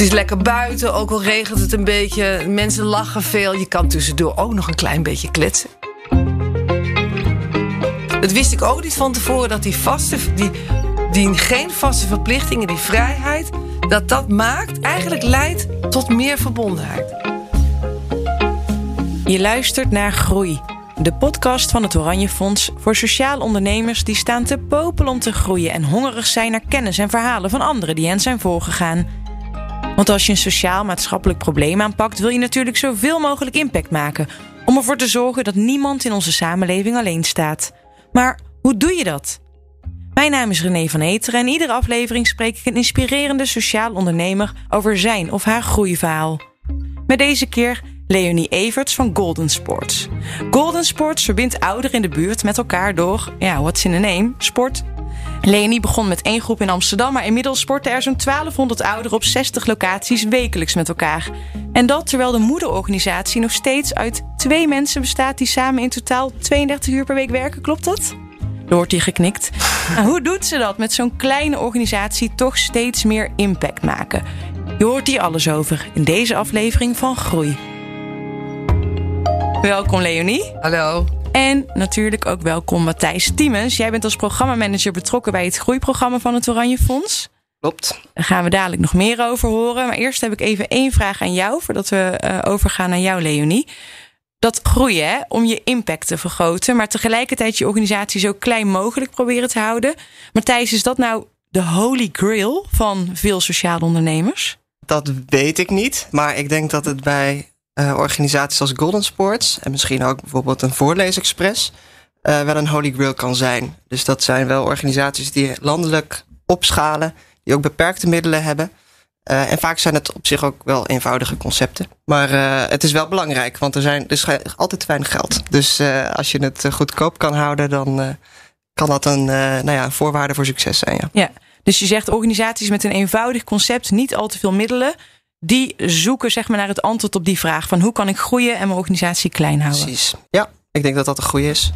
Het is lekker buiten, ook al regent het een beetje. Mensen lachen veel. Je kan tussendoor ook nog een klein beetje kletsen. Dat wist ik ook niet van tevoren, dat die vaste, die, die geen vaste verplichtingen, die vrijheid, dat dat maakt, eigenlijk leidt tot meer verbondenheid. Je luistert naar Groei, de podcast van het Oranje Fonds voor sociaal ondernemers die staan te popelen om te groeien en hongerig zijn naar kennis en verhalen van anderen die hen zijn voorgegaan. Want als je een sociaal-maatschappelijk probleem aanpakt, wil je natuurlijk zoveel mogelijk impact maken om ervoor te zorgen dat niemand in onze samenleving alleen staat. Maar hoe doe je dat? Mijn naam is René van Eteren en in iedere aflevering spreek ik een inspirerende sociaal ondernemer over zijn of haar groeiverhaal. Met deze keer Leonie Everts van Golden Sports. Golden Sports verbindt ouderen in de buurt met elkaar door, ja, what's in the name, sport. Leonie begon met één groep in Amsterdam, maar inmiddels sporten er zo'n 1200 ouderen op 60 locaties wekelijks met elkaar. En dat terwijl de moederorganisatie nog steeds uit twee mensen bestaat die samen in totaal 32 uur per week werken. Klopt dat? Er wordt hier geknikt. Hoe doet ze dat met zo'n kleine organisatie toch steeds meer impact maken? Je hoort hier alles over in deze aflevering van Groei. Welkom Leonie. Hallo. En natuurlijk ook welkom Matthijs Tiemens. Jij bent als programmamanager betrokken bij het groeiprogramma van het Oranje Fonds. Klopt. Daar gaan we dadelijk nog meer over horen. Maar eerst heb ik even één vraag aan jou, voordat we uh, overgaan naar jou, Leonie. Dat groeien, hè, om je impact te vergroten, maar tegelijkertijd je organisatie zo klein mogelijk proberen te houden. Matthijs, is dat nou de holy grail van veel sociale ondernemers? Dat weet ik niet, maar ik denk dat het bij uh, organisaties als Golden Sports en misschien ook bijvoorbeeld een Voorleesexpress uh, wel een holy grail kan zijn. Dus dat zijn wel organisaties die landelijk opschalen, die ook beperkte middelen hebben. Uh, en vaak zijn het op zich ook wel eenvoudige concepten. Maar het is wel belangrijk, want er, zijn, er is altijd weinig geld. Dus als je het goedkoop kan houden, dan kan dat een nou ja, voorwaarde voor succes zijn. Ja. ja, dus je zegt organisaties met een eenvoudig concept, niet al te veel middelen die zoeken zeg maar, naar het antwoord op die vraag van hoe kan ik groeien en mijn organisatie klein houden. Precies. Ja, ik denk dat dat een goede is.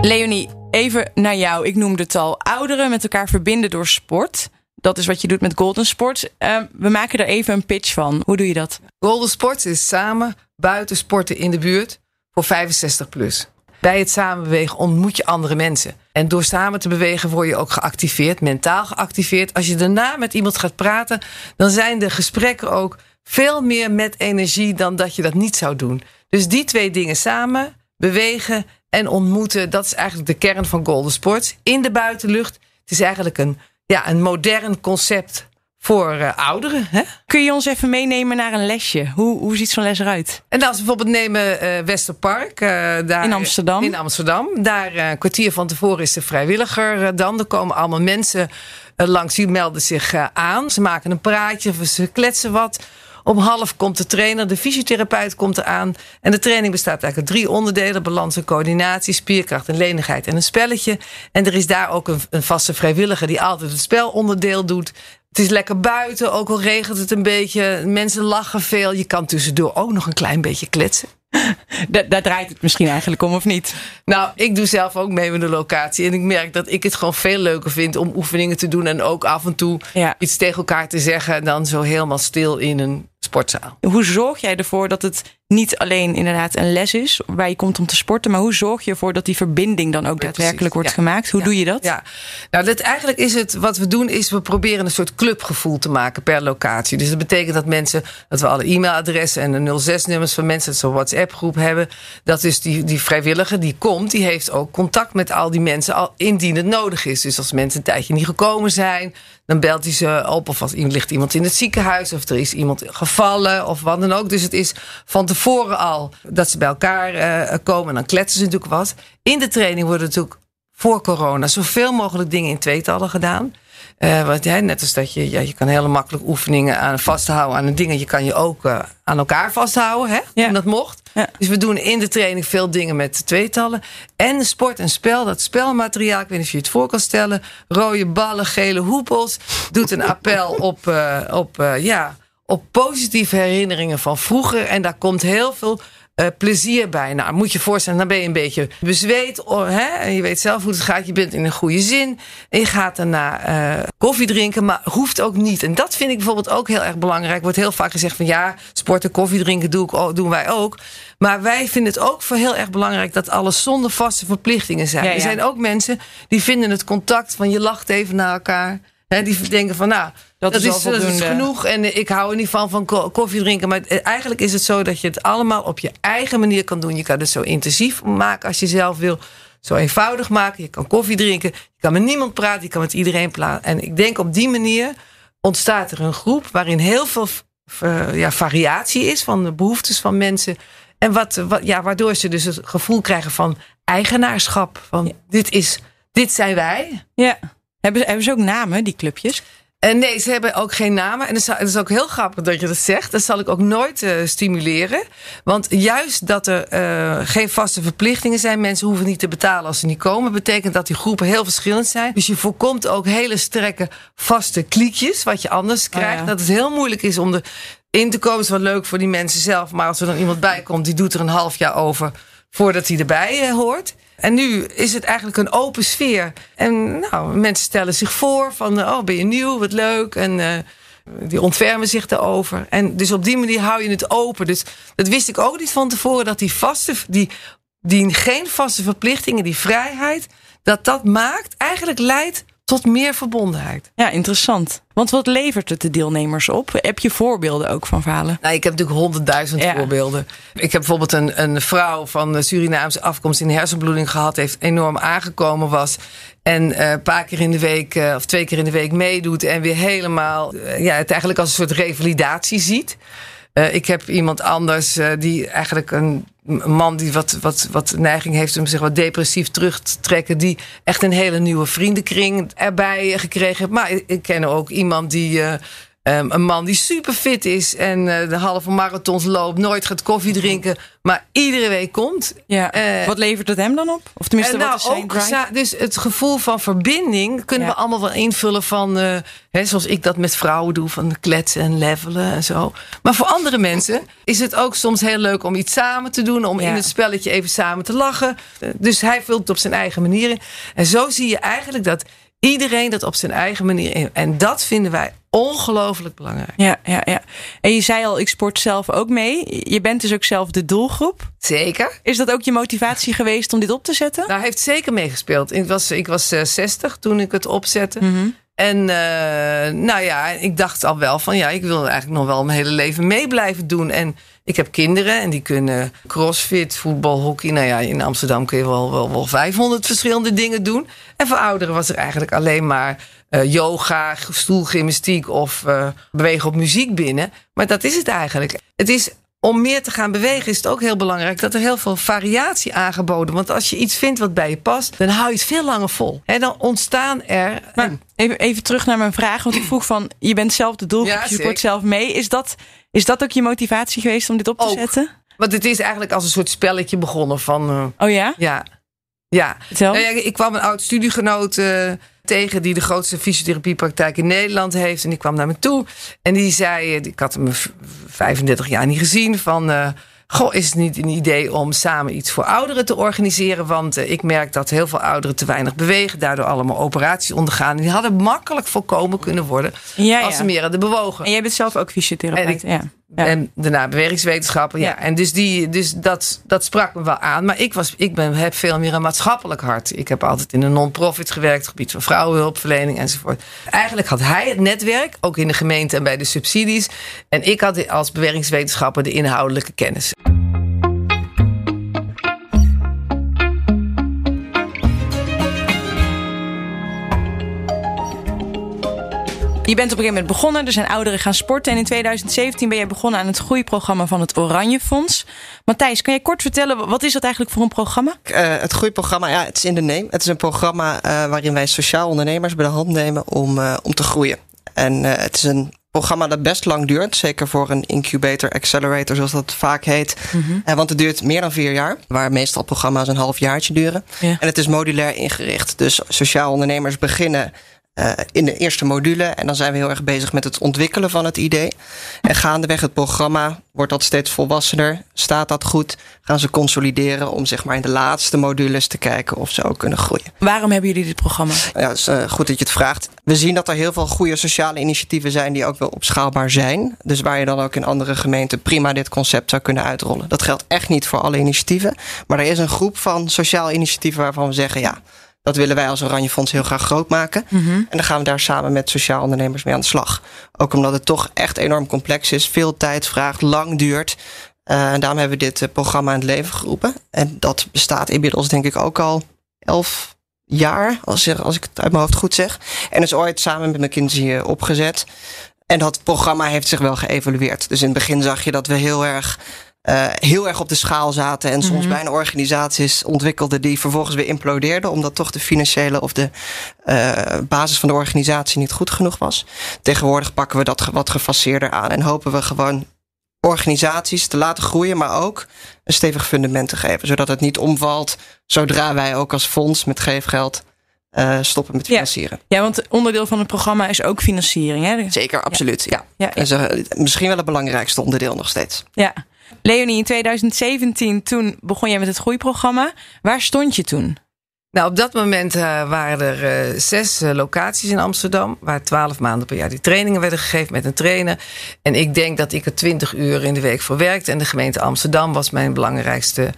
Leonie, even naar jou. Ik noemde het al. Ouderen met elkaar verbinden door sport. Dat is wat je doet met Golden Sports. Uh, we maken er even een pitch van. Hoe doe je dat? Golden Sports is samen buiten sporten in de buurt voor 65 plus. Bij het samenbewegen ontmoet je andere mensen. En door samen te bewegen word je ook geactiveerd, mentaal geactiveerd. Als je daarna met iemand gaat praten, dan zijn de gesprekken ook veel meer met energie dan dat je dat niet zou doen. Dus die twee dingen samen, bewegen en ontmoeten, dat is eigenlijk de kern van Golden Sports. In de buitenlucht. Het is eigenlijk een, ja, een modern concept voor uh, ouderen. Hè? Kun je ons even meenemen naar een lesje? Hoe, hoe ziet zo'n les eruit? En als we bijvoorbeeld nemen uh, Westerpark. Uh, daar, in Amsterdam. In Amsterdam. Daar een kwartier van tevoren is de vrijwilliger dan. Er komen allemaal mensen langs, die melden zich aan. Ze maken een praatje, ze kletsen wat. Om half komt de trainer, de fysiotherapeut komt eraan. En de training bestaat eigenlijk uit drie onderdelen: balans en coördinatie, spierkracht en lenigheid en een spelletje. En er is daar ook een, een vaste vrijwilliger die altijd het spelonderdeel doet. Het is lekker buiten, ook al regent het een beetje. Mensen lachen veel. Je kan tussendoor ook nog een klein beetje kletsen. Daar, daar, draait het misschien eigenlijk om, of niet? Nou, ik doe zelf ook mee met de locatie. En ik merk dat ik het gewoon veel leuker vind om oefeningen te doen. En ook af en toe ja. iets tegen elkaar te zeggen. Dan zo helemaal stil in een sportzaal. Hoe zorg jij ervoor dat het niet alleen inderdaad een les is waar je komt om te sporten, maar hoe zorg je ervoor dat die verbinding dan ook daadwerkelijk wordt gemaakt? Hoe doe je dat? Ja, nou, dat eigenlijk is het wat we doen, is we proberen een soort clubgevoel te maken per locatie. Dus dat betekent dat mensen, dat we alle e-mailadressen en de 06-nummers van mensen, dat ze een WhatsApp-groep hebben. Dat is die, die vrijwilliger die komt, die heeft ook contact met al die mensen al indien het nodig is. Dus als mensen een tijdje niet gekomen zijn, dan belt hij ze op of als ligt iemand in het ziekenhuis of er is iemand gevallen of wat dan ook. Dus het is van tevoren al dat ze bij elkaar uh, komen en dan kletsen ze natuurlijk wat. In de training worden natuurlijk voor corona zoveel mogelijk dingen in tweetallen gedaan. Uh, want, net als dat je, ja, je kan hele makkelijk oefeningen aan vasthouden aan een ding. Je kan je ook uh, aan elkaar vasthouden, hè, ja. dat mocht. Ja. Dus we doen in de training veel dingen met tweetallen. En sport en spel, dat spelmateriaal, ik weet niet of je het voor kan stellen. Rode ballen, gele hoepels. Doet een appel op, uh, op, ja, op positieve herinneringen van vroeger. En daar komt heel veel uh, plezier bij. Nou, moet je je voorstellen, dan ben je een beetje bezweet. Oh, hè? En je weet zelf hoe het gaat. Je bent in een goede zin. En je gaat daarna uh, koffie drinken, maar hoeft ook niet. En dat vind ik bijvoorbeeld ook heel erg belangrijk. Wordt heel vaak gezegd van ja, sporten, koffie drinken doe ik, doen wij ook. Maar wij vinden het ook voor heel erg belangrijk dat alles zonder vaste verplichtingen zijn. Ja, ja. Er zijn ook mensen die vinden het contact van je lacht even naar elkaar. Hè, die denken van nou, dat, is, is, dat is genoeg. En ik hou er niet van van koffie drinken. Maar eigenlijk is het zo dat je het allemaal op je eigen manier kan doen. Je kan het zo intensief maken als je zelf wil. Zo eenvoudig maken. Je kan koffie drinken. Je kan met niemand praten. Je kan met iedereen praten. En ik denk op die manier ontstaat er een groep waarin heel veel ja, variatie is van de behoeftes van mensen. En wat, wat, ja, waardoor ze dus het gevoel krijgen van eigenaarschap. Van dit, is, dit zijn wij. Ja. Hebben, hebben ze ook namen, die clubjes? En eh, nee, ze hebben ook geen namen. En het is ook heel grappig dat je dat zegt. Dat zal ik ook nooit uh, stimuleren. Want juist dat er uh, geen vaste verplichtingen zijn, mensen hoeven niet te betalen als ze niet komen, betekent dat die groepen heel verschillend zijn. Dus je voorkomt ook hele strekke vaste kliekjes, wat je anders krijgt. Oh ja. Dat het heel moeilijk is om erin te komen. is wel leuk voor die mensen zelf. Maar als er dan iemand bij komt, die doet er een half jaar over voordat hij erbij hoort. En nu is het eigenlijk een open sfeer. En nou, mensen stellen zich voor van, oh, ben je nieuw, wat leuk. En uh, die ontfermen zich erover. En dus op die manier hou je het open. Dus dat wist ik ook niet van tevoren, dat die vaste, die, die geen vaste verplichtingen, die vrijheid, dat dat maakt, eigenlijk leidt tot meer verbondenheid. Ja, interessant. Want wat levert het de deelnemers op? Heb je voorbeelden ook van verhalen? Nou, ik heb natuurlijk honderdduizend ja. voorbeelden. Ik heb bijvoorbeeld een, een vrouw van Surinaamse afkomst die een hersenbloeding gehad heeft, enorm aangekomen was. En uh, een paar keer in de week uh, of twee keer in de week meedoet. En weer helemaal uh, ja, het eigenlijk als een soort revalidatie ziet. Ik heb iemand anders die eigenlijk een man die wat, wat, wat neiging heeft om zich wat depressief terug te trekken, die echt een hele nieuwe vriendenkring erbij gekregen heeft. Maar ik ken ook iemand die. Uh, Um, een man die super fit is en uh, de halve marathons loopt, nooit gaat koffie drinken, maar iedere week komt. Ja. Uh, wat levert het hem dan op? Of tenminste, uh, wat nou, is zijn ook, Dus het gevoel van verbinding kunnen ja. we allemaal wel invullen van, hè, zoals ik dat met vrouwen doe, van kletsen en levelen en zo. Maar voor andere mensen is het ook soms heel leuk om iets samen te doen, om ja. in het spelletje even samen te lachen. Dus hij vult het op zijn eigen manier in. En zo zie je eigenlijk dat iedereen dat op zijn eigen manier in. En dat vinden wij ongelooflijk belangrijk. Ja, ja, ja. En je zei al, ik sport zelf ook mee. Je bent dus ook zelf de doelgroep. Zeker. Is dat ook je motivatie geweest om dit op te zetten? Nou, heeft zeker meegespeeld. Ik was, ik was uh, 60 toen ik het opzette. Mm -hmm. En uh, nou ja, ik dacht al wel van ja, ik wil eigenlijk nog wel mijn hele leven mee blijven doen. En ik heb kinderen en die kunnen crossfit, voetbal, hockey. Nou ja, in Amsterdam kun je wel, wel, wel 500 verschillende dingen doen. En voor ouderen was er eigenlijk alleen maar uh, yoga, stoelgymnastiek of uh, bewegen op muziek binnen. Maar dat is het eigenlijk. Het is om meer te gaan bewegen is het ook heel belangrijk dat er heel veel variatie aangeboden wordt. Want als je iets vindt wat bij je past, dan hou je het veel langer vol. En dan ontstaan er. Maar even, even terug naar mijn vraag, want ik vroeg van: je bent zelf de doelgroep, ja, je sport zelf mee. Is dat, is dat ook je motivatie geweest om dit op te ook. zetten? Want het is eigenlijk als een soort spelletje begonnen van. Uh, oh ja? Ja. Ja. Nou ja, ik kwam een oud studiegenoot uh, tegen die de grootste fysiotherapiepraktijk in Nederland heeft. En die kwam naar me toe. En die zei, ik had hem 35 jaar niet gezien, van... Uh, Goh, is het niet een idee om samen iets voor ouderen te organiseren? Want uh, ik merk dat heel veel ouderen te weinig bewegen, daardoor allemaal operaties ondergaan. Die hadden makkelijk voorkomen kunnen worden ja, als ja. ze meer hadden bewogen. En jij bent zelf ook fysiotherapeut. ja. Ja. En daarna bewegingswetenschappen. Ja. ja. En dus, die, dus dat, dat sprak me wel aan. Maar ik, was, ik ben, heb veel meer een maatschappelijk hart. Ik heb altijd in een non-profit gewerkt, gebied van vrouwenhulpverlening enzovoort. Eigenlijk had hij het netwerk, ook in de gemeente en bij de subsidies. En ik had als bewegingswetenschapper de inhoudelijke kennis. Je bent op een gegeven moment begonnen. Er zijn ouderen gaan sporten. En in 2017 ben jij begonnen aan het groeiprogramma van het Oranje Fonds. Matthijs, kan je kort vertellen, wat is dat eigenlijk voor een programma? Uh, het groeiprogramma, ja, het is in de name. Het is een programma uh, waarin wij sociaal ondernemers bij de hand nemen om, uh, om te groeien. En het is een programma dat best lang duurt. Zeker voor een incubator, accelerator, zoals dat vaak heet. Mm -hmm. want het duurt meer dan vier jaar. Waar meestal programma's een half jaartje duren. Ja. En het is modulair ingericht. Dus sociaal ondernemers beginnen uh, in de eerste module. En dan zijn we heel erg bezig met het ontwikkelen van het idee. En gaandeweg het programma wordt dat steeds volwassener. Staat dat goed? Gaan ze consolideren om zeg maar in de laatste modules te kijken of ze ook kunnen groeien. Waarom hebben jullie dit programma? Ja, is uh, goed dat je het vraagt. We zien dat er heel veel goede sociale initiatieven zijn die ook wel opschaalbaar zijn. Dus waar je dan ook in andere gemeenten prima dit concept zou kunnen uitrollen. Dat geldt echt niet voor alle initiatieven. Maar er is een groep van sociale initiatieven waarvan we zeggen ja dat willen wij als Oranje Fonds heel graag groot maken. Mhm. En dan gaan we daar samen met sociaal ondernemers mee aan de slag. Ook omdat het toch echt enorm complex is, veel tijd vraagt, lang duurt. Uh, en daarom hebben we dit uh, programma in het leven geroepen. En dat bestaat inmiddels denk ik ook al elf jaar, als, als ik het uit mijn hoofd goed zeg. En is ooit samen met McKinsey opgezet. En dat programma heeft zich wel geëvalueerd. Dus in het begin zag je dat we heel erg uh, heel erg op de schaal zaten. En soms mm bijna organisaties ontwikkelden die vervolgens weer implodeerden. Omdat toch de financiële of de uh, basis van de organisatie niet goed genoeg was. Tegenwoordig pakken we dat wat gefaseerder aan. En hopen we gewoon organisaties te laten groeien. Maar ook een stevig fundament te geven. Zodat het niet omvalt zodra wij ook als fonds met geefgeld uh, stoppen met financieren. Ja. ja, want onderdeel van het programma is ook financiering. Hè? Zeker, absoluut. Ja. ja. misschien wel het belangrijkste onderdeel nog steeds. Ja. Leonie, in 2017, toen begon jij met het groeiprogramma. Waar stond je toen? Nou, op dat moment uh, waren er uh, zes uh, locaties in Amsterdam, waar twaalf maanden per jaar die trainingen werden gegeven met een trainer. En ik denk dat ik er twintig uur in de week voor werkte. En de gemeente Amsterdam was mijn belangrijkste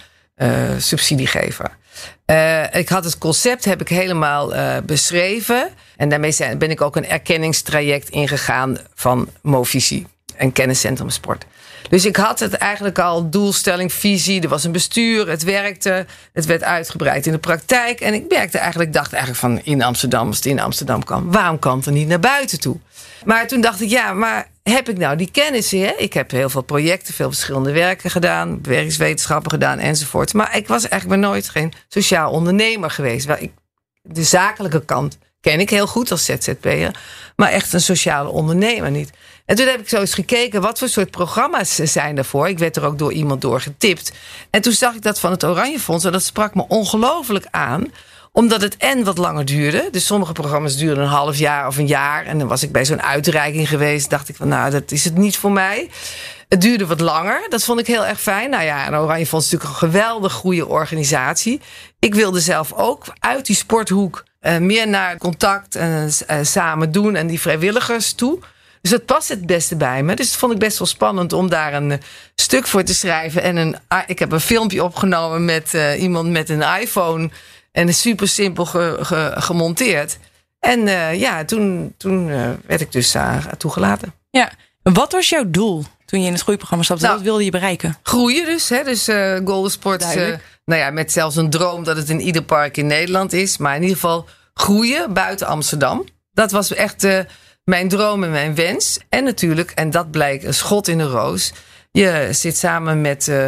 subsidiegever. ik had het concept heb ik helemaal beschreven. En daarmee zijn, ben ik ook een erkenningstraject ingegaan van Movisie en Kenniscentrum Sport. Dus ik had het eigenlijk al doelstelling, visie. Er was een bestuur, het werkte. Het werd uitgebreid in de praktijk. En ik merkte eigenlijk, dacht eigenlijk van in Amsterdam, als het in Amsterdam kan, waarom kan het er niet naar buiten toe? Maar toen dacht ik, ja, maar heb ik nou die kennis? Hè? Ik heb heel veel projecten, veel verschillende werken gedaan, bewegingswetenschappen gedaan enzovoort. Maar ik was eigenlijk nooit geen sociaal ondernemer geweest. Waar ik, de zakelijke kant ken ik heel goed als ZZP'er, maar echt een sociale ondernemer niet. En toen heb ik zo eens gekeken, wat voor soort programma's zijn daarvoor. Ik werd er ook door iemand door getipt. En toen zag ik dat van het Oranje Fonds. En dat sprak me ongelooflijk aan omdat het en wat langer duurde. Dus sommige programma's duurden een half jaar of een jaar. En dan was ik bij zo'n uitreiking geweest. Dacht ik van nou, dat is het niet voor mij. Het duurde wat langer. Dat vond ik heel erg fijn. Nou ja, en Oranje Fonds is natuurlijk een geweldig goede organisatie. Ik wilde zelf ook uit die sporthoek uh, meer naar contact en uh, samen doen en die vrijwilligers toe. Dus dat past het beste bij me. Dus dat vond ik best wel spannend om daar een uh, stuk voor te schrijven. En een, ik heb een filmpje opgenomen met uh, iemand met een iPhone. En super simpel ge, ge, gemonteerd. En uh, ja, toen, toen werd ik dus toegelaten. Ja, wat was jouw doel toen je in het groeiprogramma stapte? Nou, wat wilde je bereiken? Groeien dus. Hè? Dus Golden Sports, nou ja, met zelfs een droom dat het in ieder park in Nederland is. Maar in ieder geval groeien buiten Amsterdam. Dat was echt mijn droom en mijn wens. En natuurlijk, en dat blijkt een schot in de roos. Je zit samen met uh,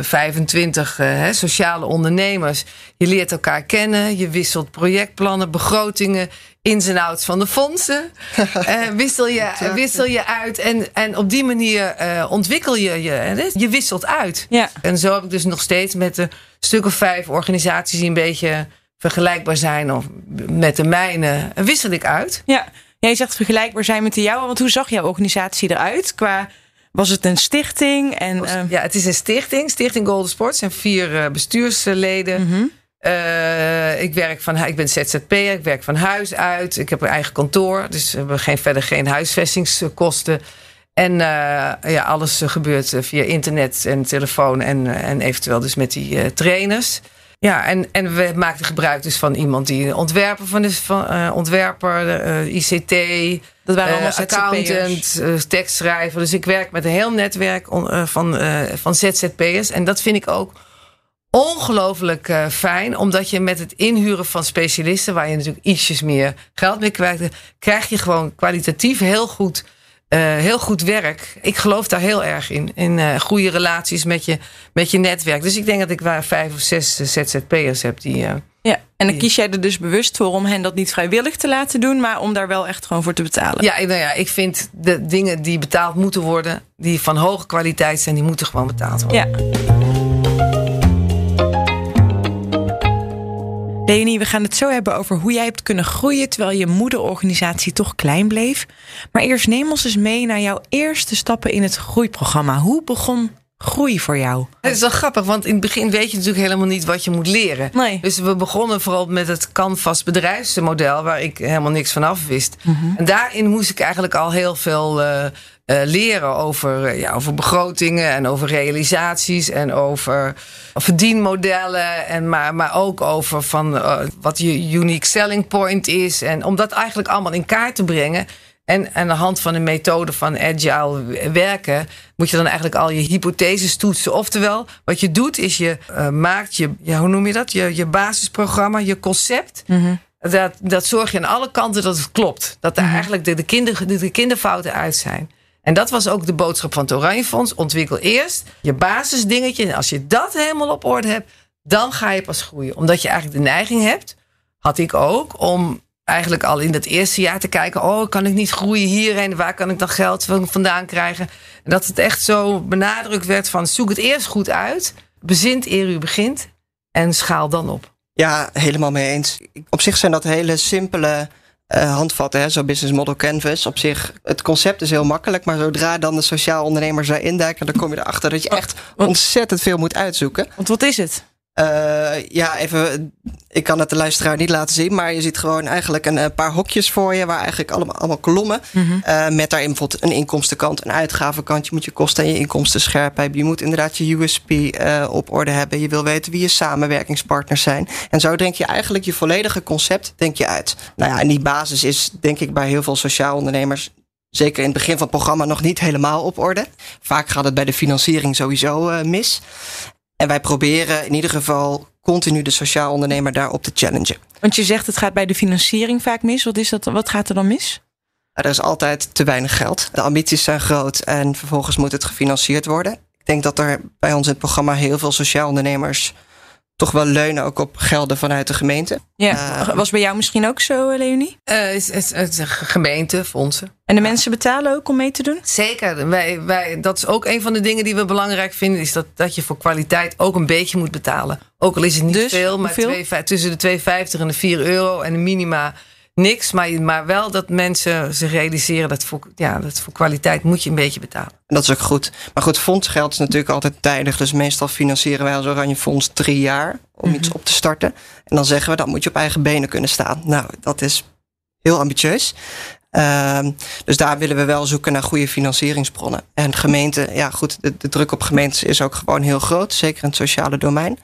25 uh, sociale ondernemers. Je leert elkaar kennen. Je wisselt projectplannen, begrotingen, ins en outs van de fondsen. uh, wissel, je, wissel je uit. En, en op die manier uh, ontwikkel je je. Je wisselt uit. Ja. En zo heb ik dus nog steeds met een stuk of vijf organisaties die een beetje vergelijkbaar zijn of met de mijne, wissel ik uit. Ja. Jij zegt vergelijkbaar zijn met de jouwe. Want hoe zag jouw organisatie eruit? Qua, was het een stichting? En, uh... Ja, het is een stichting. Stichting Golden Sports. en vier uh, bestuursleden. Mm -hmm. uh, ik, werk van, ik ben ZZP'er. Ik werk van huis uit. Ik heb een eigen kantoor. Dus we hebben geen, verder geen huisvestingskosten. En ja, alles gebeurt via internet en telefoon. En, en eventueel dus met die trainers. Ja, en, en we maakten gebruik dus van iemand die ontwerper van de van, uh, ontwerper, uh, ICT. Dat waren allemaal uh, accountant, tekstschrijver. Dus ik werk met een heel netwerk van, van ZZP'ers. En dat vind ik ook ongelooflijk fijn. Omdat je met het inhuren van specialisten, waar je natuurlijk ietsjes meer geld mee kwijt, krijg je gewoon kwalitatief heel goed uh, heel goed werk. Ik geloof daar heel erg in. In uh, goede relaties met je, met je netwerk. Dus ik denk dat ik waar vijf of zes ZZP'ers heb die. Ja, en dan kies jij er dus bewust voor om hen dat niet vrijwillig te laten doen, maar om daar wel echt gewoon voor te betalen. Ja, nou ja, ik vind de dingen die betaald moeten worden, die van hoge kwaliteit zijn, die moeten gewoon betaald worden. Ja. Leonie, we gaan het zo hebben over hoe jij hebt kunnen groeien terwijl je moederorganisatie toch klein bleef. Maar eerst neem ons eens mee naar jouw eerste stappen in het groeiprogramma. Hoe begon groei voor jou? Het is wel grappig, want in het begin weet je natuurlijk helemaal niet wat je moet leren. Nee. Dus we begonnen vooral met het Canvas bedrijfsmodel, waar ik helemaal niks van af wist. En daarin moest ik eigenlijk al heel veel uh, uh, leren over, uh, ja, over begrotingen en over realisaties en over verdienmodellen. En maar, maar ook over van, wat je unique selling point is. En om dat eigenlijk allemaal in kaart te brengen. En aan de hand van een methode van agile werken, moet je dan eigenlijk al je hypotheses toetsen. Oftewel, wat je doet, is je uh, maakt je, ja, hoe noem je dat? Je, je basisprogramma, je concept. Mm -hmm. dat, dat zorg je aan alle kanten dat het klopt. Dat er mm -hmm. eigenlijk de, de, kinder, de, de kinderfouten uit zijn. En dat was ook de boodschap van het Oranje Fonds. Ontwikkel eerst je basisdingetje. En als je dat helemaal op orde hebt, dan ga je pas groeien. Omdat je eigenlijk de neiging hebt, had ik ook, om eigenlijk al in het eerste jaar te kijken: oh, kan ik niet groeien hierheen? Waar kan ik dan geld vandaan krijgen? En dat het echt zo benadrukt werd van zoek het eerst goed uit, bezint eer u begint en schaal dan op. Ja, helemaal mee eens. Op zich zijn dat hele simpele uh, handvatten, hè? zo business model canvas. Op zich, het concept is heel makkelijk, maar zodra dan de sociaal ondernemers daarin duiken, dan kom je erachter dat je echt ontzettend veel moet uitzoeken. Want wat is het? Uh, ja, even. Ik kan het de luisteraar niet laten zien, maar je ziet gewoon eigenlijk een, een paar hokjes voor je, waar eigenlijk allemaal, allemaal kolommen. Mm -hmm. uh, met daarin bijvoorbeeld een inkomstenkant, een uitgavenkant. Je moet je kosten en je inkomsten scherp hebben. Je moet inderdaad je USP uh, op orde hebben. Je wil weten wie je samenwerkingspartners zijn. En zo denk je eigenlijk je volledige concept denk je uit. Nou ja, en die basis is denk ik bij heel veel sociaal ondernemers zeker in het begin van het programma nog niet helemaal op orde. Vaak gaat het bij de financiering sowieso uh, mis. En wij proberen in ieder geval continu de sociaal ondernemer daarop te challengen. Want je zegt het gaat bij de financiering vaak mis. Wat, is dat, wat gaat er dan mis? Er is altijd te weinig geld. De ambities zijn groot en vervolgens moet het gefinancierd worden. Ik denk dat er bij ons in het programma heel veel sociaal ondernemers toch wel leunen ook op gelden vanuit de gemeente. Ja, uh, was bij jou misschien ook zo, Leonie? Uh, het, het, het gemeente, fondsen. En de mensen betalen ook om mee te doen? Zeker. Wij, wij, dat is ook een van de dingen die we belangrijk vinden. Is dat, dat je voor kwaliteit ook een beetje moet betalen. Ook al is het niet dus, veel, maar twee, tussen de 2,50 en de 4 euro. En de minima niks. Maar, maar wel dat mensen zich realiseren dat voor, ja, dat voor kwaliteit moet je een beetje betalen. En dat is ook goed. Maar goed, fondsgeld is natuurlijk altijd tijdig. Dus meestal financieren wij als Oranje Fonds drie jaar om mm -hmm. iets op te starten. En dan zeggen we, dan moet je op eigen benen kunnen staan. Nou, dat is heel ambitieus. Uh, dus daar willen we wel zoeken naar goede financieringsbronnen. En gemeenten, ja goed, de, de druk op gemeentes is ook gewoon heel groot. Zeker in het sociale domein.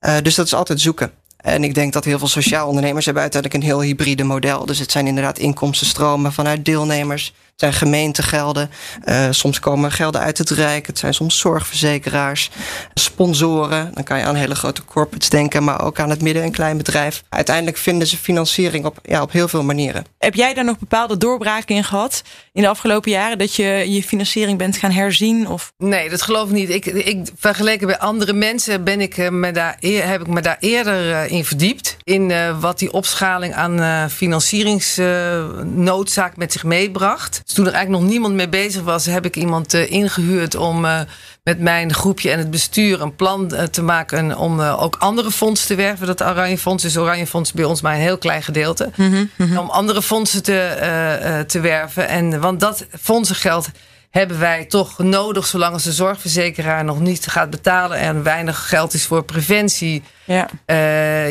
Uh, dus dat is altijd zoeken. En ik denk dat heel veel sociaal ondernemers hebben uiteindelijk een heel hybride model. Dus het zijn inderdaad inkomstenstromen vanuit deelnemers. Het zijn gemeentegelden. Uh, soms komen gelden uit het Rijk. Het zijn soms zorgverzekeraars, sponsoren. Dan kan je aan hele grote corporates denken, maar ook aan het midden- en kleinbedrijf. Uiteindelijk vinden ze financiering op, ja, op heel veel manieren. Heb jij daar nog bepaalde doorbraken in gehad in de afgelopen jaren? Dat je je financiering bent gaan herzien? Of? Nee, dat geloof ik niet. Ik, ik, vergeleken bij andere mensen ben ik me daar, heb ik me daar eerder in verdiept. In uh, wat die opschaling aan uh, financieringsnoodzaak met zich meebracht. Dus toen er eigenlijk nog niemand mee bezig was, heb ik iemand uh, ingehuurd om uh, met mijn groepje en het bestuur een plan uh, te maken om ook andere fondsen te werven. Dat Oranje Fonds is Oranje Fonds bij ons maar een heel klein gedeelte. Mm -hmm. Om andere fondsen te, te werven. En, want dat fondsengeld hebben wij toch nodig zolang als de zorgverzekeraar nog niet gaat betalen en weinig geld is voor preventie. Ja,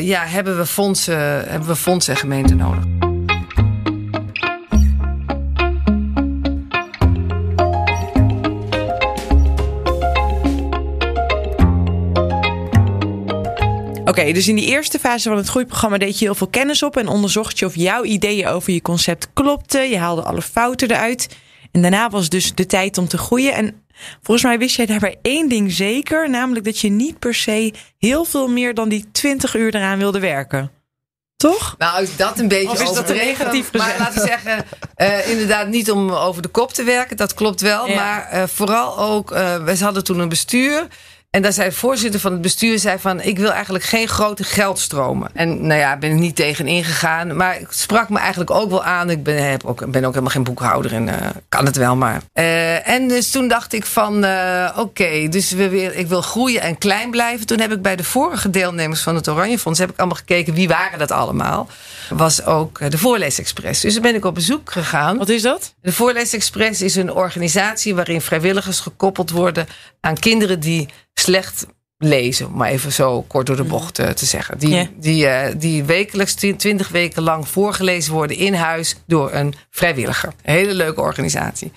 ja hebben, we fondsen, hebben we fondsen en gemeenten nodig. Oké, okay, dus in die eerste fase van het groeiprogramma deed je heel veel kennis op en onderzocht je of jouw ideeën over je concept klopten. Je haalde alle fouten eruit. En daarna was dus de tijd om te groeien. En volgens mij wist jij daarbij één ding zeker, namelijk dat je niet per se heel veel meer dan die 20 uur eraan wilde werken. Toch? Nou, is dat een beetje of is dat negatief Maar laten we zeggen, uh, inderdaad niet om over de kop te werken. Dat klopt wel. Ja. Maar uh, vooral ook, uh, we hadden toen een bestuur. En daar zei de voorzitter van het bestuur zei van... ik wil eigenlijk geen grote geldstromen. En nou ja, ben ik niet tegen ingegaan. Maar het sprak me eigenlijk ook wel aan. Ik ben, heb ook, ben ook helemaal geen boekhouder en uh, kan het wel maar. Uh, en dus toen dacht ik van uh, oké, okay, dus we weer, ik wil groeien en klein blijven. Toen heb ik bij de vorige deelnemers van het Oranje Fonds... heb ik allemaal gekeken wie waren dat allemaal. Was ook de Voorleesexpress. Dus dan ben ik op bezoek gegaan. Wat is dat? De Voorleesexpress is een organisatie... waarin vrijwilligers gekoppeld worden aan kinderen die slecht lezen, om maar even zo kort door de mhm. bocht uh, te zeggen. Die, yeah. die, uh, die wekelijks twintig weken lang voorgelezen worden in huis door een vrijwilliger. Een hele leuke organisatie.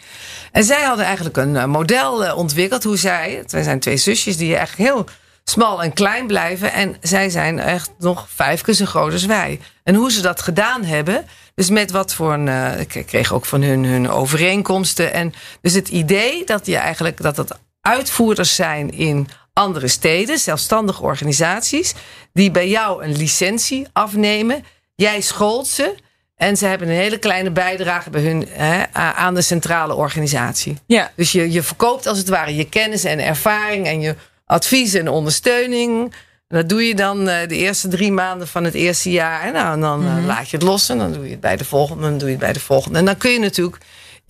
En zij hadden eigenlijk een uh, model ontwikkeld hoe zij, wij zijn twee zusjes die eigenlijk heel smal en klein blijven. En zij zijn echt nog vijf keer zo groot als wij. En hoe ze dat gedaan hebben, dus met wat voor een. ik kreeg ook van hun hun overeenkomsten. En dus het idee dat je eigenlijk dat het uitvoerders zijn in andere steden, zelfstandige organisaties, die bij jou een licentie afnemen. Jij schoolt ze. En ze hebben een hele kleine bijdrage bij hun hè, aan de centrale organisatie. Ja. Dus je, je verkoopt als het ware je kennis en ervaring en je advies en ondersteuning. Dat doe je dan eh, de eerste drie maanden van het eerste jaar. En, nou, dan mm -hmm. laat je het los en dan doe je het bij de volgende. En dan doe je het bij de volgende. En dan kun je natuurlijk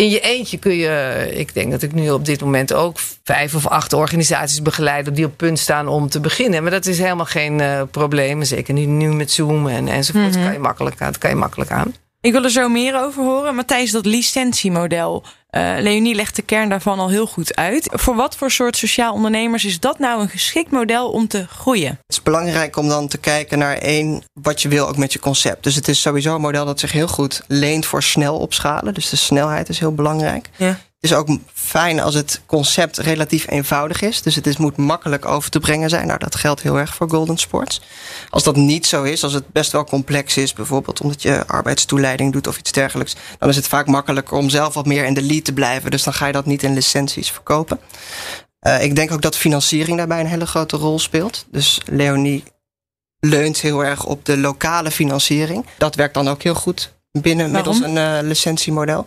in je eentje kun je, ik denk dat ik nu op dit moment ook vijf of acht organisaties begeleid die op punt staan om te beginnen. Maar dat is helemaal geen uh, probleem. Zeker nu, nu met Zoom en, enzovoort. Mm -hmm. kan je makkelijk, dat kan je makkelijk aan. Ik wil er zo meer over horen. Matthijs, dat licentiemodel. Uh, Leonie legt de kern daarvan al heel goed uit. Voor wat voor soort sociaal ondernemers is dat nou een geschikt model om te groeien? Het is belangrijk om dan te kijken naar één, wat je wil ook met je concept. Dus het is sowieso een model dat zich heel goed leent voor snel opschalen. Dus de snelheid is heel belangrijk. Ja. Het is ook fijn als het concept relatief eenvoudig is. Dus het is, moet makkelijk over te brengen zijn. Nou, dat geldt heel erg voor Golden Sports. Als dat niet zo is, als het best wel complex is, bijvoorbeeld omdat je arbeidstoeleiding doet of iets dergelijks, dan is het vaak makkelijker om zelf wat meer in de lead te blijven. Dus dan ga je dat niet in licenties verkopen. Uh, ik denk ook dat financiering daarbij een hele grote rol speelt. Dus Leonie leunt heel erg op de lokale financiering. Dat werkt dan ook heel goed binnen Waarom? middels een uh, licentiemodel.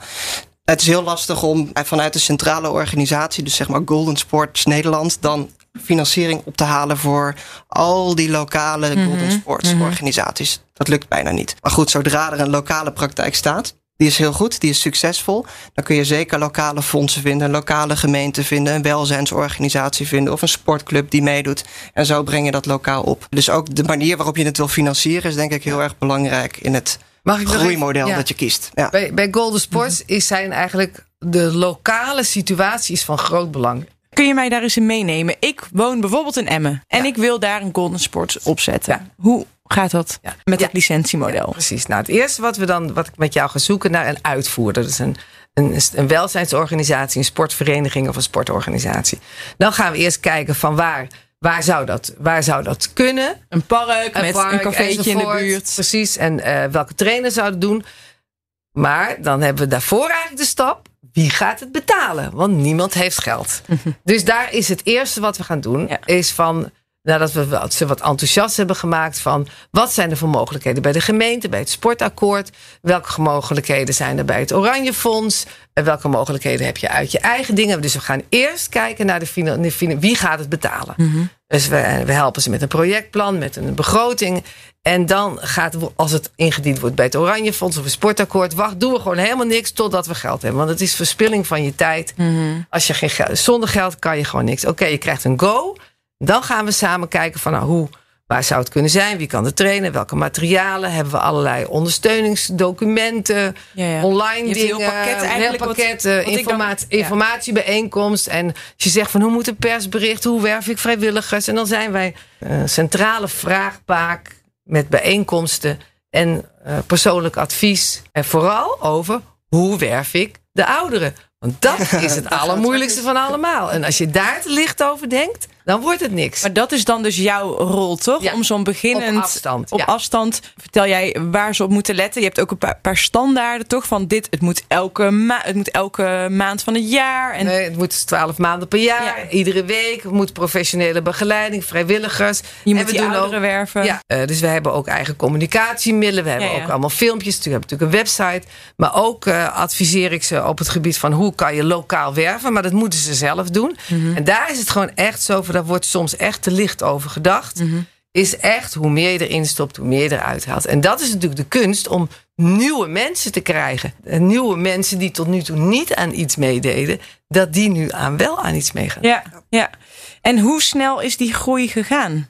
Het is heel lastig om vanuit de centrale organisatie, dus zeg maar Golden Sports Nederland, dan financiering op te halen voor al die lokale mm -hmm. Golden Sports mm -hmm. organisaties. Dat lukt bijna niet. Maar goed, zodra er een lokale praktijk staat, die is heel goed, die is succesvol. Dan kun je zeker lokale fondsen vinden, een lokale gemeente vinden, een welzijnsorganisatie vinden of een sportclub die meedoet. En zo breng je dat lokaal op. Dus ook de manier waarop je het wil financieren is denk ik heel erg belangrijk in het Mag ik groeimodel ja. dat je kiest. Ja. Bij, bij Golden Sports is zijn eigenlijk de lokale situaties van groot belang. Kun je mij daar eens in meenemen? Ik woon bijvoorbeeld in Emmen en Ja. ik wil daar een Golden Sports opzetten. Ja. Hoe gaat dat Ja. met Ja. het licentiemodel? Ja, precies. Nou, het eerste wat we dan, wat ik met jou ga zoeken naar een uitvoerder. Dat is een, een, een welzijnsorganisatie, een sportvereniging of een sportorganisatie. Dan gaan we eerst kijken van waar, waar, zou, dat, waar zou dat kunnen. Een park met park een cafeetje in de buurt. Precies. En eh, welke trainer zou het doen? Maar dan hebben we daarvoor eigenlijk de stap. Wie gaat het betalen? Want niemand heeft geld. Dus daar is het eerste wat we gaan doen. Ja. Is van, nadat we wat, ze wat enthousiast hebben gemaakt van... wat zijn er voor mogelijkheden bij de gemeente, bij het sportakkoord? Welke mogelijkheden zijn er bij het Oranje Fonds? En welke mogelijkheden heb je uit je eigen dingen? Dus we gaan eerst kijken naar de, wie gaat het betalen. Dus we, we helpen ze met een projectplan, met een begroting. En dan gaat, als het ingediend wordt bij het Oranje Fonds of een sportakkoord, wacht, doen we gewoon helemaal niks totdat we geld hebben. Want het is verspilling van je tijd. Als je geen geld, zonder geld kan je gewoon niks. Oké, je krijgt een go. Dan gaan we samen kijken van nou, hoe, waar zou het kunnen zijn? Wie kan het trainen? Welke materialen? Hebben we allerlei ondersteuningsdocumenten? Ja, ja. Online Je heel dingen, pakket een eigenlijk heel pakket, eh, wat dan- informatie, ja. informatiebijeenkomst. En als je zegt van hoe moet een persbericht? Hoe werf ik vrijwilligers? En dan zijn wij een centrale vraagbaak met bijeenkomsten en eh, persoonlijk advies. En vooral over hoe werf ik de ouderen? Want dat is het allermoeilijkste van allemaal. En als je daar te licht over denkt, dan wordt het niks. Maar dat is dan dus jouw rol, toch? Ja. Om zo'n beginnend... Op afstand, Op ja. afstand vertel jij waar ze op moeten letten. Je hebt ook een paar, paar standaarden, toch? Van dit, het moet elke, ma het moet elke maand van het jaar. En Nee, het moet 12 maanden per jaar, Ja. iedere week. Het moet professionele begeleiding, vrijwilligers. je En moet we die doen ook- ouderen werven. Ja, eh, dus we hebben ook eigen communicatiemiddelen. We hebben ook allemaal filmpjes. We hebben natuurlijk een website. Maar ook eh, adviseer ik ze op het gebied van hoe kan je lokaal werven. Maar dat moeten ze zelf doen. Mhm. En daar is het gewoon echt zo van daar wordt soms echt te licht over gedacht. Mhm. Is echt hoe meer je erin stopt, hoe meer je eruit haalt. En dat is natuurlijk de kunst om nieuwe mensen te krijgen. En nieuwe mensen die tot nu toe niet aan iets meededen, dat die nu aan wel aan iets meegaan. Ja, ja. En hoe snel is die groei gegaan?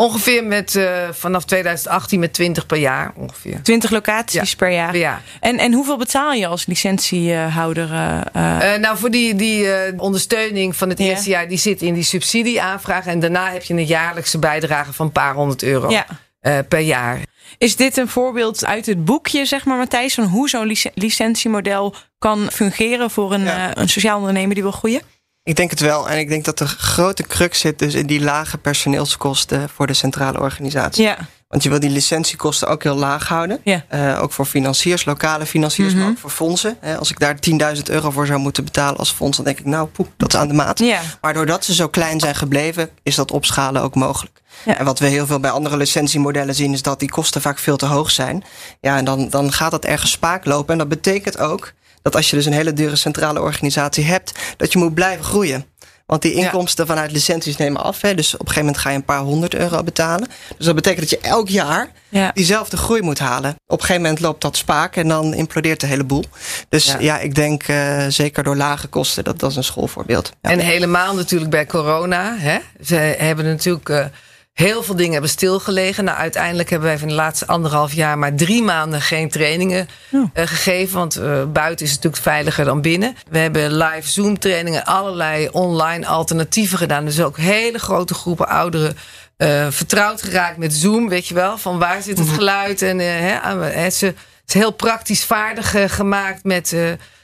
Ongeveer met uh, vanaf 2018 met 20 per jaar ongeveer. 20 locaties Ja. per jaar. Ja. En, en hoeveel betaal je als licentiehouder? eh, eh? Eh, nou, voor die, die eh, ondersteuning van het eerste jaar, die zit in die subsidieaanvraag. En daarna heb je een jaarlijkse bijdrage van een paar honderd euro ja. eh, per jaar. Is dit een voorbeeld uit het boekje, zeg maar, Matthijs, van hoe zo'n lic- licentiemodel kan fungeren voor een, Ja. eh, een sociaal ondernemer die wil groeien? Ik denk het wel. En ik denk dat de grote crux zit dus in die lage personeelskosten voor de centrale organisatie. Ja, Want je wil die licentiekosten ook heel laag houden. Ja. Eh, ook voor financiers, lokale financiers, Mhm. maar ook voor fondsen. Als ik daar 10.000 euro voor zou moeten betalen als fonds, dan denk ik, nou, poeh, dat is aan de maat. ja. Maar doordat ze zo klein zijn gebleven, is dat opschalen ook mogelijk. Ja. En wat we heel veel bij andere licentiemodellen zien, is dat die kosten vaak veel te hoog zijn. Ja, en dan, dan gaat dat ergens spaak lopen. En dat betekent ook dat als je dus een hele dure centrale organisatie hebt, dat je moet blijven groeien. Want die Ja. inkomsten vanuit licenties nemen af. Hè, dus op een gegeven moment ga je een paar honderd euro betalen. Dus dat betekent dat je elk jaar ja. diezelfde groei moet halen. Op een gegeven moment loopt dat spaak en dan implodeert de hele boel. Dus ja, Ja. ik denk eh, zeker door lage kosten, dat, dat is een schoolvoorbeeld. En helemaal natuurlijk bij corona. Hè? Ze hebben natuurlijk eh, heel veel dingen hebben stilgelegen. Nou, uiteindelijk hebben wij van de laatste anderhalf jaar maar drie maanden geen trainingen eh, gegeven. Want eh, buiten is het natuurlijk veiliger dan binnen. We hebben live Zoom trainingen, allerlei online alternatieven gedaan. Dus ook hele grote groepen ouderen. eh, vertrouwd geraakt met Zoom, weet je wel, van waar zit het geluid en hè, ze is heel praktisch vaardig gemaakt met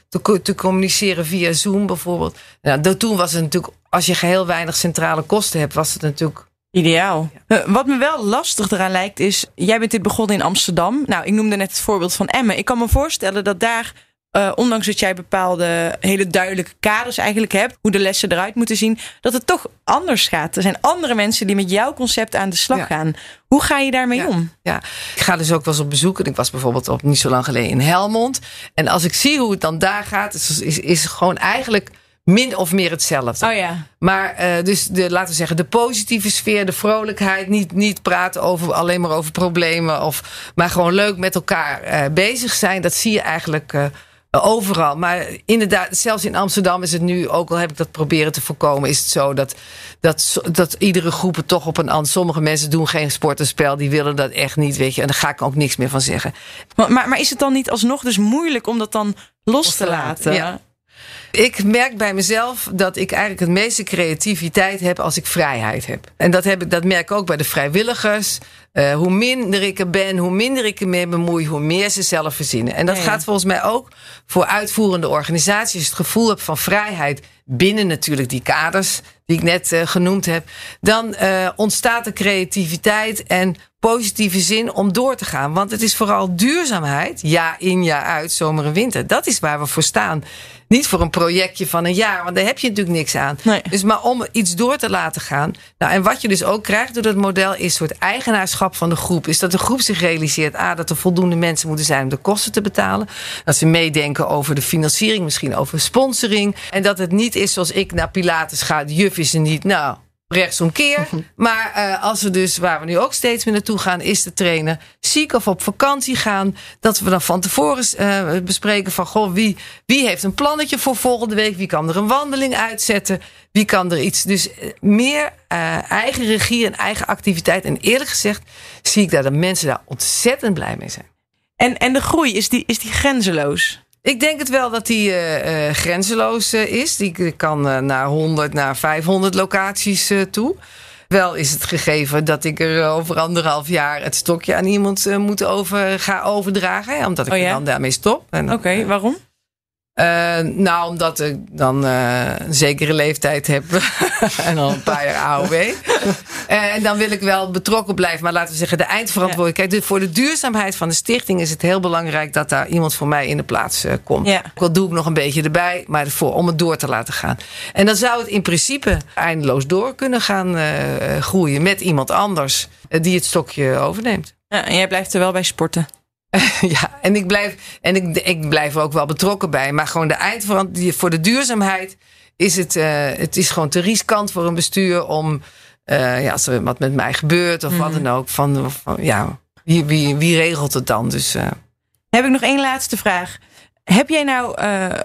te, co- te communiceren via Zoom bijvoorbeeld. Nou, toen was het natuurlijk, als je geheel weinig centrale kosten hebt, was het natuurlijk. Ideaal. Eh, wat me wel lastig eraan lijkt is, jij bent dit begonnen in Amsterdam. Nou, ik noemde net het voorbeeld van Emmen. Ik kan me voorstellen dat daar, eh, ondanks dat jij bepaalde hele duidelijke kaders eigenlijk hebt, hoe de lessen eruit moeten zien, dat het toch anders gaat. Er zijn andere mensen die met jouw concept aan de slag Ja. gaan. Hoe ga je daarmee Ja. om? Ja, ik ga dus ook wel eens op bezoek. En ik was bijvoorbeeld op niet zo lang geleden in Helmond. En als ik zie hoe het dan daar gaat, is, is, is gewoon eigenlijk min of meer hetzelfde. Oh ja. Maar eh, dus de, laten we zeggen, de positieve sfeer, de vrolijkheid. Niet, niet praten over, alleen maar over problemen. Of, maar gewoon leuk met elkaar eh, bezig zijn. Dat zie je eigenlijk eh, overal. Maar inderdaad, zelfs in Amsterdam is het nu, ook al heb ik dat proberen te voorkomen, is het zo dat, dat, dat iedere groep het toch op een ander. Sommige mensen doen geen sportenspel, die willen dat echt niet, weet je. En daar ga ik ook niks meer van zeggen. Maar, maar, maar is het dan niet alsnog dus moeilijk om dat dan los te te laten? laten, ja. Ik merk bij mezelf dat ik eigenlijk het meeste creativiteit heb als ik vrijheid heb. En dat, heb ik, dat merk ik ook bij de vrijwilligers. Eh, hoe minder ik er ben, hoe minder ik ermee bemoei, hoe meer ze zelf verzinnen. En dat Ja, ja. gaat volgens mij ook voor uitvoerende organisaties. Het gevoel hebt van vrijheid binnen natuurlijk die kaders die ik net eh, genoemd heb. Dan eh, ontstaat er creativiteit en positieve zin om door te gaan. Want het is vooral duurzaamheid, jaar in, jaar uit, zomer en winter. Dat is waar we voor staan. Niet voor een projectje van een jaar, want daar heb je natuurlijk niks aan. Nee. Dus maar om iets door te laten gaan. Nou, en wat je dus ook krijgt door dat model is een soort eigenaarschap van de groep. Is dat de groep zich realiseert, ah, dat er voldoende mensen moeten zijn om de kosten te betalen. Dat ze meedenken over de financiering, misschien over sponsoring. En dat het niet is zoals ik naar Pilates ga, de juf is er niet. Nou, rechtsomkeer. Maar eh, als we dus, waar we nu ook steeds meer naartoe gaan, is de trainer ziek of op vakantie gaan. Dat we dan van tevoren eh, bespreken van, goh, wie, wie heeft een plannetje voor volgende week? Wie kan er een wandeling uitzetten? Wie kan er iets? Dus eh, meer eigen regie en eigen activiteit. En eerlijk gezegd zie ik dat de mensen daar ontzettend blij mee zijn. En, en de groei, is die, is die grenzeloos? Ik denk het wel dat die eh, grenzeloos eh, is. Die kan naar 100, naar 500 locaties toe. Wel is het gegeven dat ik er over anderhalf jaar het stokje aan iemand moet over, ga overdragen. Hè, omdat ik Oh ja? dan daarmee stop. Oké, waarom? Eh, nou, omdat ik dan eh, een zekere leeftijd heb en al een paar jaar AOW. Eh, en dan wil ik wel betrokken blijven. Maar laten we zeggen, de eindverantwoordelijkheid. Dus Voor de duurzaamheid van de stichting is het heel belangrijk dat daar iemand voor mij in de plaats komt. Ja. Ook al doe ik nog een beetje erbij, maar voor, om het door te laten gaan. En dan zou het in principe eindeloos door kunnen gaan groeien met iemand anders die het stokje overneemt. Ja, en jij blijft er wel bij sporten. Ja, en ik blijf, en ik, ik blijf er ook wel betrokken bij. Maar gewoon de eindverantwoordelijkheid voor de duurzaamheid is het, uh, het is gewoon te riskant voor een bestuur om, uh, ja, als er wat met mij gebeurt of wat dan ook, van, van ja, wie, wie, wie regelt het dan? Dus, uh... Heb ik nog één laatste vraag. Heb jij nou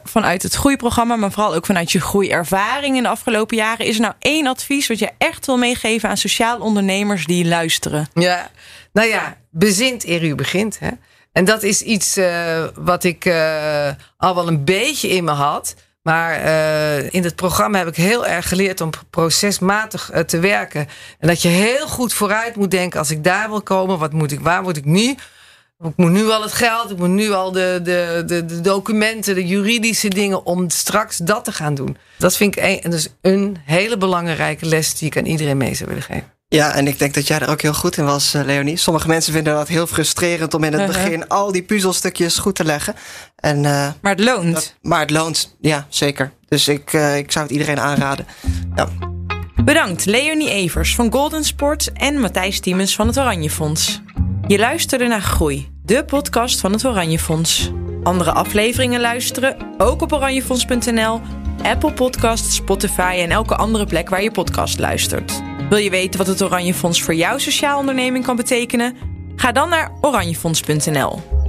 vanuit het groeiprogramma, maar vooral ook vanuit je groeiervaring in de afgelopen jaren, is er nou één advies wat je echt wil meegeven aan sociaal ondernemers die luisteren? Ja, nou ja, bezint eer u begint. Hè? En dat is iets uh, wat ik uh, al wel een beetje in me had. Maar uh, in het programma heb ik heel erg geleerd om procesmatig te werken. En dat je heel goed vooruit moet denken: als ik daar wil komen, wat moet ik, waar moet ik nu? Ik moet nu al het geld, ik moet nu al de, de, de, de documenten, de juridische dingen om straks dat te gaan doen. Dat vind ik een, dus een hele belangrijke les die ik aan iedereen mee zou willen geven. Ja, en ik denk dat jij er ook heel goed in was, Leonie. Sommige mensen vinden dat heel frustrerend om in het begin al die puzzelstukjes goed te leggen. En, uh, maar het loont. Dat, maar het loont, ja, zeker. Dus ik, uh, ik zou het iedereen aanraden. Ja. Bedankt Leonie Evers van Golden Sport en Matthijs Tiemens van het Oranje Fonds. Je luisterde naar Groei, de podcast van het Oranje Fonds. Andere afleveringen luisteren ook op oranjefonds.nl, Apple Podcasts, Spotify en elke andere plek waar je podcast luistert. Wil je weten wat het Oranje Fonds voor jouw sociaal onderneming kan betekenen? Ga dan naar oranjefonds.nl.